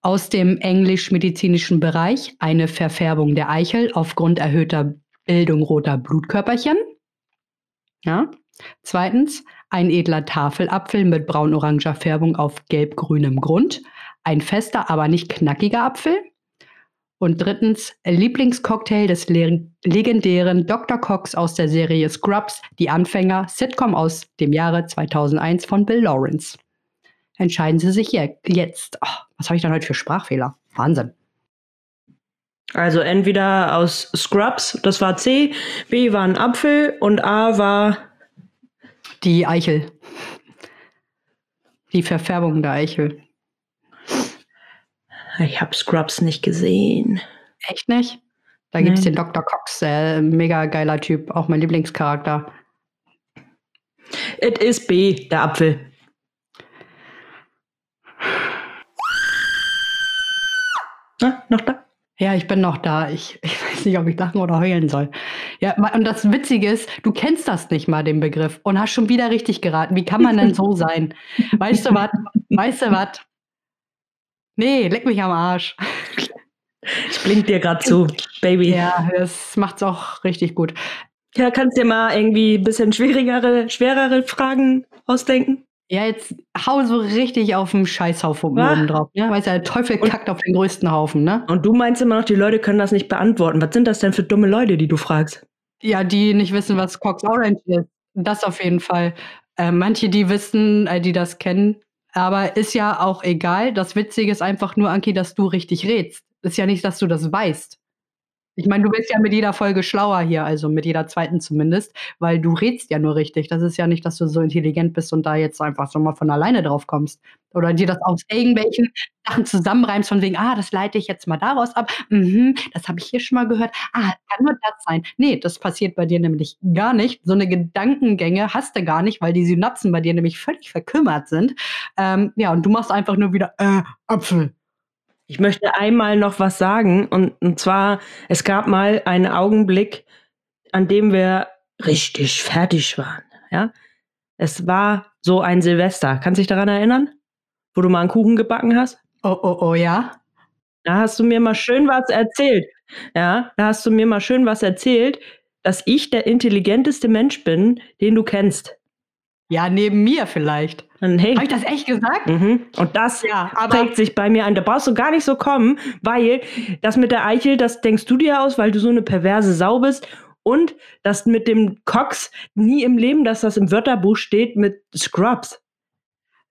Speaker 4: Aus dem englisch-medizinischen Bereich eine Verfärbung der Eichel aufgrund erhöhter Bildung roter Blutkörperchen. Ja. Zweitens, ein edler Tafelapfel mit braun-oranger Färbung auf gelb-grünem Grund. Ein fester, aber nicht knackiger Apfel. Und drittens, Lieblingscocktail des le legendären Dr. Cox aus der Serie Scrubs, die Anfänger, Sitcom aus dem Jahre 2001 von Bill Lawrence. Entscheiden Sie sich je jetzt. Oh, was habe ich denn heute für Sprachfehler? Wahnsinn.
Speaker 5: Also entweder aus Scrubs, das war C, B war ein Apfel und A war
Speaker 4: Die Eichel. Die Verfärbung der Eichel.
Speaker 5: Ich habe Scrubs nicht gesehen.
Speaker 4: Echt nicht? Da gibt es den Dr. Cox, äh, mega geiler Typ, auch mein Lieblingscharakter.
Speaker 5: It is B, der Apfel. Na, noch da?
Speaker 4: Ja, ich bin noch da. Ich, ich weiß nicht, ob ich lachen oder heulen soll. Ja, und das Witzige ist, du kennst das nicht mal, den Begriff, und hast schon wieder richtig geraten. Wie kann man denn so [LAUGHS] sein? Weißt du was? Weißt du was? Nee, leck mich am Arsch.
Speaker 5: Ich blink dir gerade zu, Baby.
Speaker 4: Ja, das macht's auch richtig gut.
Speaker 5: Ja, kannst dir mal irgendwie ein bisschen schwierigere, schwerere Fragen ausdenken?
Speaker 4: Ja, jetzt hau so richtig auf den Scheißhaufen
Speaker 5: Ah.
Speaker 4: oben drauf. Ja, weißt du, der Teufel kackt auf den größten Haufen, ne?
Speaker 5: Und du meinst immer noch, die Leute können das nicht beantworten. Was sind das denn für dumme Leute, die du fragst?
Speaker 4: Ja, die nicht wissen, was Cox Orange ist. Das auf jeden Fall. Äh, manche, die wissen, äh, die das kennen. Aber ist ja auch egal. Das Witzige ist einfach nur, Anki, dass du richtig redst. Ist ja nicht, dass du das weißt. Ich meine, du bist ja mit jeder Folge schlauer hier, also mit jeder zweiten zumindest, weil du redst ja nur richtig. Das ist ja nicht, dass du so intelligent bist und da jetzt einfach so mal von alleine drauf kommst. Oder dir das aus irgendwelchen Sachen zusammenreimst, von wegen, ah, das leite ich jetzt mal daraus ab. Mhm, das habe ich hier schon mal gehört. Ah, kann nur das sein. Nee, das passiert bei dir nämlich gar nicht. So eine Gedankengänge hast du gar nicht, weil die Synapsen bei dir nämlich völlig verkümmert sind. Ähm, ja, und du machst einfach nur wieder, äh, Apfel.
Speaker 5: Ich möchte einmal noch was sagen. Und, und zwar, es gab mal einen Augenblick, an dem wir richtig fertig waren. Ja? Es war so ein Silvester. Kannst du dich daran erinnern? Wo du mal einen Kuchen gebacken hast?
Speaker 4: Oh, oh, oh, ja.
Speaker 5: Da hast du mir mal schön was erzählt. Ja, da hast du mir mal schön was erzählt, dass ich der intelligenteste Mensch bin, den du kennst.
Speaker 4: Ja, neben mir vielleicht.
Speaker 5: Und hey,
Speaker 4: Habe ich das echt gesagt?
Speaker 5: mhm. und das
Speaker 4: Ja, aber
Speaker 5: prägt sich bei mir ein. Da brauchst du gar nicht so kommen, weil das mit der Eichel, das denkst du dir aus, weil du so eine perverse Sau bist. Und das mit dem Cox nie im Leben, dass das im Wörterbuch steht mit Scrubs.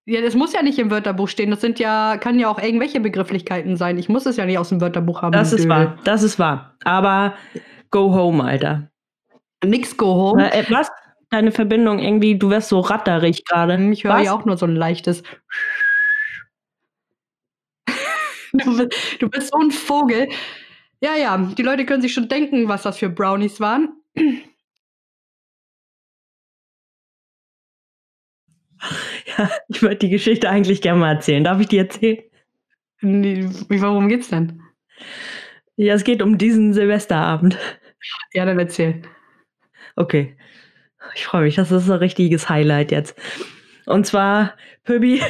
Speaker 4: Ja, das muss ja nicht im Wörterbuch stehen. Das sind ja, kann ja auch irgendwelche Begrifflichkeiten sein. Ich muss es ja nicht aus dem Wörterbuch haben.
Speaker 5: Das ist wahr, das ist wahr. Aber go home, Alter.
Speaker 4: Nix go home.
Speaker 5: Äh, was? Deine Verbindung irgendwie, du wärst so ratterig gerade.
Speaker 4: Ich höre ja auch nur so ein leichtes. [LAUGHS] Du bist, du bist so ein Vogel. Ja, ja, die Leute können sich schon denken, was das für Brownies waren. [LAUGHS]
Speaker 5: Ja, ich würde die Geschichte eigentlich gerne mal erzählen. Darf ich die erzählen?
Speaker 4: Nee, Worum geht's denn?
Speaker 5: Ja, es geht um diesen Silvesterabend.
Speaker 4: Ja, dann erzähl.
Speaker 5: Okay. Ich freue mich, das ist ein richtiges Highlight jetzt. Und zwar, Pöbi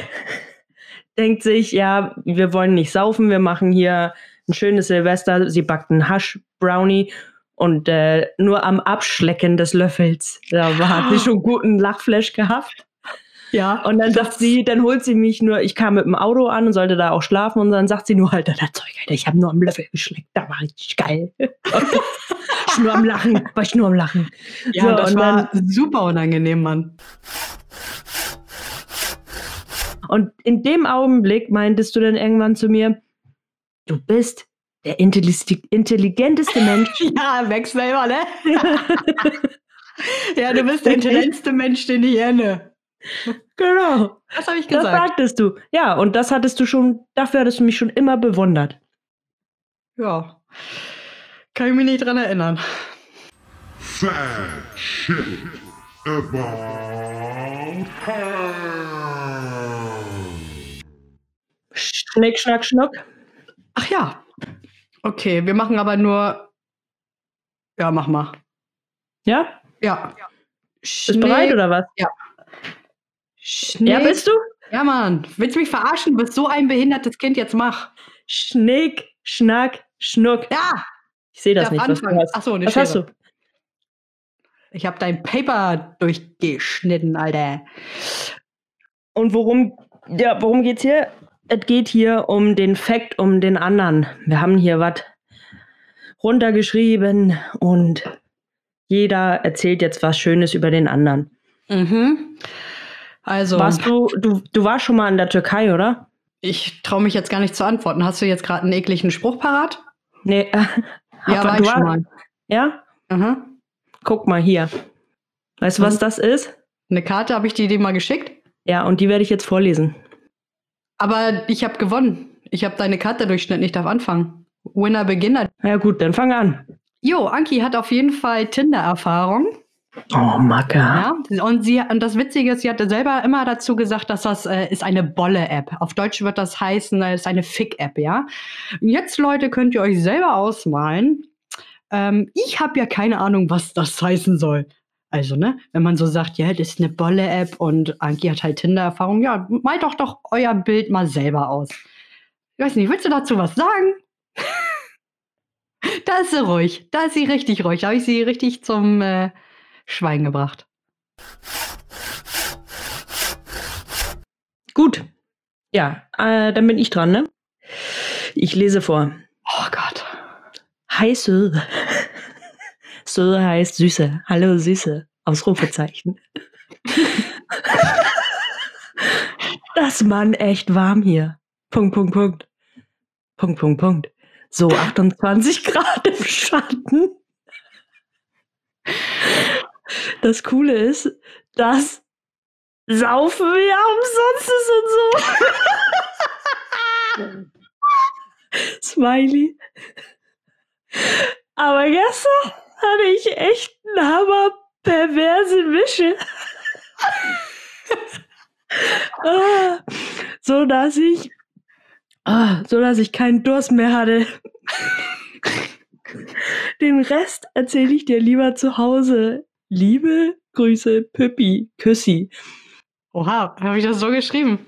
Speaker 5: [LAUGHS] denkt sich, ja, wir wollen nicht saufen, wir machen hier ein schönes Silvester. Sie backt einen Hash-Brownie und äh, nur am Abschlecken des Löffels, da war, hat sie schon guten Lachflash gehabt.
Speaker 4: Ja,
Speaker 5: Und dann sagt sie, dann holt sie mich nur, ich kam mit dem Auto an und sollte da auch schlafen und dann sagt sie nur, Alter, das Zeug, Alter, ich habe nur am Löffel geschleckt, da war richtig geil. [LAUGHS] ich nur am Lachen, war ich nur am Lachen.
Speaker 4: ja
Speaker 5: So,
Speaker 4: das war super unangenehm, Mann.
Speaker 5: Und in dem Augenblick meintest du dann irgendwann zu mir, du bist der intelli- intelligenteste Mensch. [LAUGHS]
Speaker 4: Ja, weg selber, ne? [LAUGHS] ja, du bist der intelligenteste Mensch, den ich kenne.
Speaker 5: Genau.
Speaker 4: Das habe ich
Speaker 5: Das
Speaker 4: gesagt.
Speaker 5: sagtest du. Ja, und das hattest du schon, dafür hattest du mich schon immer bewundert.
Speaker 4: Ja. Kann ich mich nicht dran erinnern.
Speaker 1: Fact check about her.
Speaker 5: Schnick, schnack, schnuck.
Speaker 4: Ach ja. Okay, wir machen aber nur. Ja, mach mal.
Speaker 5: Ja?
Speaker 4: Ja.
Speaker 5: Bist bereit oder was?
Speaker 4: Schnick.
Speaker 5: Ja, bist du?
Speaker 4: Ja, Mann. Willst du mich verarschen? Du bist so ein behindertes Kind. Jetzt mach.
Speaker 5: Schnick, schnack, schnuck.
Speaker 4: Ja.
Speaker 5: Ich sehe das
Speaker 4: darf
Speaker 5: nicht, was
Speaker 4: anfangen.
Speaker 5: hast.
Speaker 4: Ach so, eine
Speaker 5: was hast du?
Speaker 4: Ich habe dein Paper durchgeschnitten, Alter.
Speaker 5: Und worum, ja, worum geht's hier? Es geht hier um den Fakt, um den anderen. Wir haben hier was runtergeschrieben und jeder erzählt jetzt was Schönes über den anderen.
Speaker 4: Mhm. Also,
Speaker 5: Warst du, du, du warst schon mal in der Türkei, oder?
Speaker 4: ich traue mich jetzt gar nicht zu antworten. Hast du jetzt gerade einen ekligen Spruch parat?
Speaker 5: Nee. [LAUGHS]
Speaker 4: Ja, war ich schon mal.
Speaker 5: Ja?
Speaker 4: Aha.
Speaker 5: Guck mal hier. Weißt du, was
Speaker 4: Mhm.
Speaker 5: das ist?
Speaker 4: Eine Karte habe ich dir, dir mal geschickt.
Speaker 5: Ja, und die werde ich jetzt vorlesen.
Speaker 4: Aber ich habe gewonnen. Ich habe deine Karte durchschnitten. Ich darf anfangen. Winner, Beginner.
Speaker 5: Ja gut, dann fang an.
Speaker 4: Jo, Anki hat auf jeden Fall Tinder-Erfahrung.
Speaker 5: Oh, Macker.
Speaker 4: Ja, und, sie, und das Witzige ist, sie hatte selber immer dazu gesagt, dass das äh, ist eine Bolle-App. Auf Deutsch wird das heißen, äh, ist eine Fick-App, ja. Und jetzt, Leute, könnt ihr euch selber ausmalen. Ähm, ich habe ja keine Ahnung, was das heißen soll. Also, ne, wenn man so sagt, ja, das ist eine Bolle-App und Anki hat halt Tinder-Erfahrung, ja, malt doch doch euer Bild mal selber aus. Ich weiß nicht, willst du dazu was sagen? [LAUGHS] da ist sie ruhig. Da ist sie richtig ruhig. Da habe ich sie richtig zum äh, Schweigen gebracht.
Speaker 5: Gut. Ja, äh, dann bin ich dran, ne? Ich lese vor.
Speaker 4: Oh Gott.
Speaker 5: Hi Söde. Söde [LAUGHS] heißt Süße. Hallo Süße. Ausrufezeichen. [LAUGHS] das Mann echt warm hier. Punkt, Punkt, Punkt. Punkt, Punkt, Punkt. So 28 [LAUGHS] Grad im Schatten. Das Coole ist, dass Saufen ja umsonst ist und so. [LAUGHS] Smiley. Aber gestern hatte ich echt einen Hammer perverse Wische. [LAUGHS] ah, so dass ich ah, so dass ich keinen Durst mehr hatte. [LAUGHS] Den Rest erzähle ich dir lieber zu Hause. Liebe Grüße, Püppi, Küssi.
Speaker 4: Oha, habe ich das so geschrieben?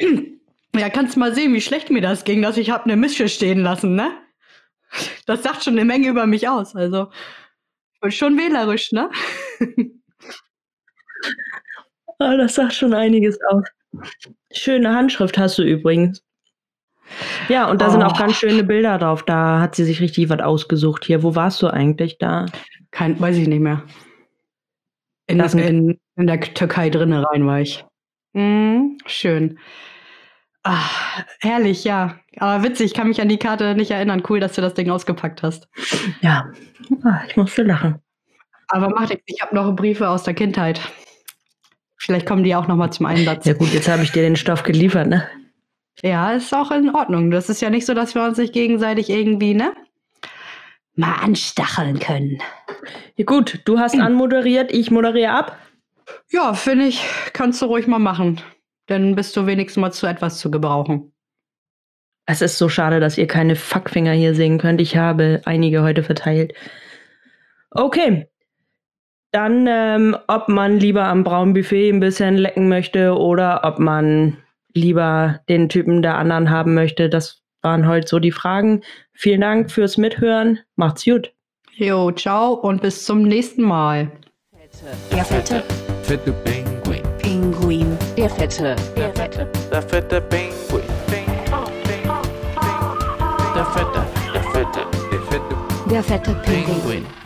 Speaker 4: [CLEARS THROAT] Ja, kannst mal sehen, wie schlecht mir das ging, dass ich habe eine Mische stehen lassen, ne? Das sagt schon eine Menge über mich aus. Also, schon wählerisch, ne? [LAUGHS]
Speaker 5: Ah, das sagt schon einiges aus. Schöne Handschrift hast du übrigens. Ja, und da sind auch
Speaker 4: Oh.
Speaker 5: ganz schöne Bilder drauf. Da hat sie sich richtig was ausgesucht. Hier, wo warst du eigentlich da?
Speaker 4: Kein, weiß ich nicht mehr. In, in, in der Türkei drinnen rein war ich. Mhm, schön. Ah, herrlich, ja. Aber witzig, ich kann mich an die Karte nicht erinnern. Cool, dass du das Ding ausgepackt hast.
Speaker 5: Ja, ah, ich musste lachen.
Speaker 4: Aber macht nichts, ich habe noch Briefe aus der Kindheit. Vielleicht kommen die auch noch mal zum Einsatz.
Speaker 5: Ja gut, jetzt habe ich dir den Stoff geliefert, ne?
Speaker 4: Ja, ist auch in Ordnung. Das ist ja nicht so, dass wir uns nicht gegenseitig irgendwie, ne? Mal anstacheln können.
Speaker 5: Ja gut, du hast anmoderiert, ich moderiere ab.
Speaker 4: Ja, finde ich, kannst du ruhig mal machen. Dann bist du wenigstens mal zu etwas zu gebrauchen.
Speaker 5: Es ist so schade, dass ihr keine Fuckfinger hier sehen könnt. Ich habe einige heute verteilt. Okay. Dann, ähm, ob man lieber am braunen Buffet ein bisschen lecken möchte oder ob man lieber den Typen der anderen haben möchte, das waren heute so die Fragen. Vielen Dank fürs Mithören. Macht's gut.
Speaker 4: Jo, ciao und bis zum nächsten Mal.
Speaker 2: Der fette
Speaker 3: Fette Pinguin.
Speaker 2: Pinguin. Der fette. Der fette.
Speaker 3: Der fette Pinguin. Der fette, der fette, der fette
Speaker 2: Der fette Pinguin.
Speaker 3: Pinguin.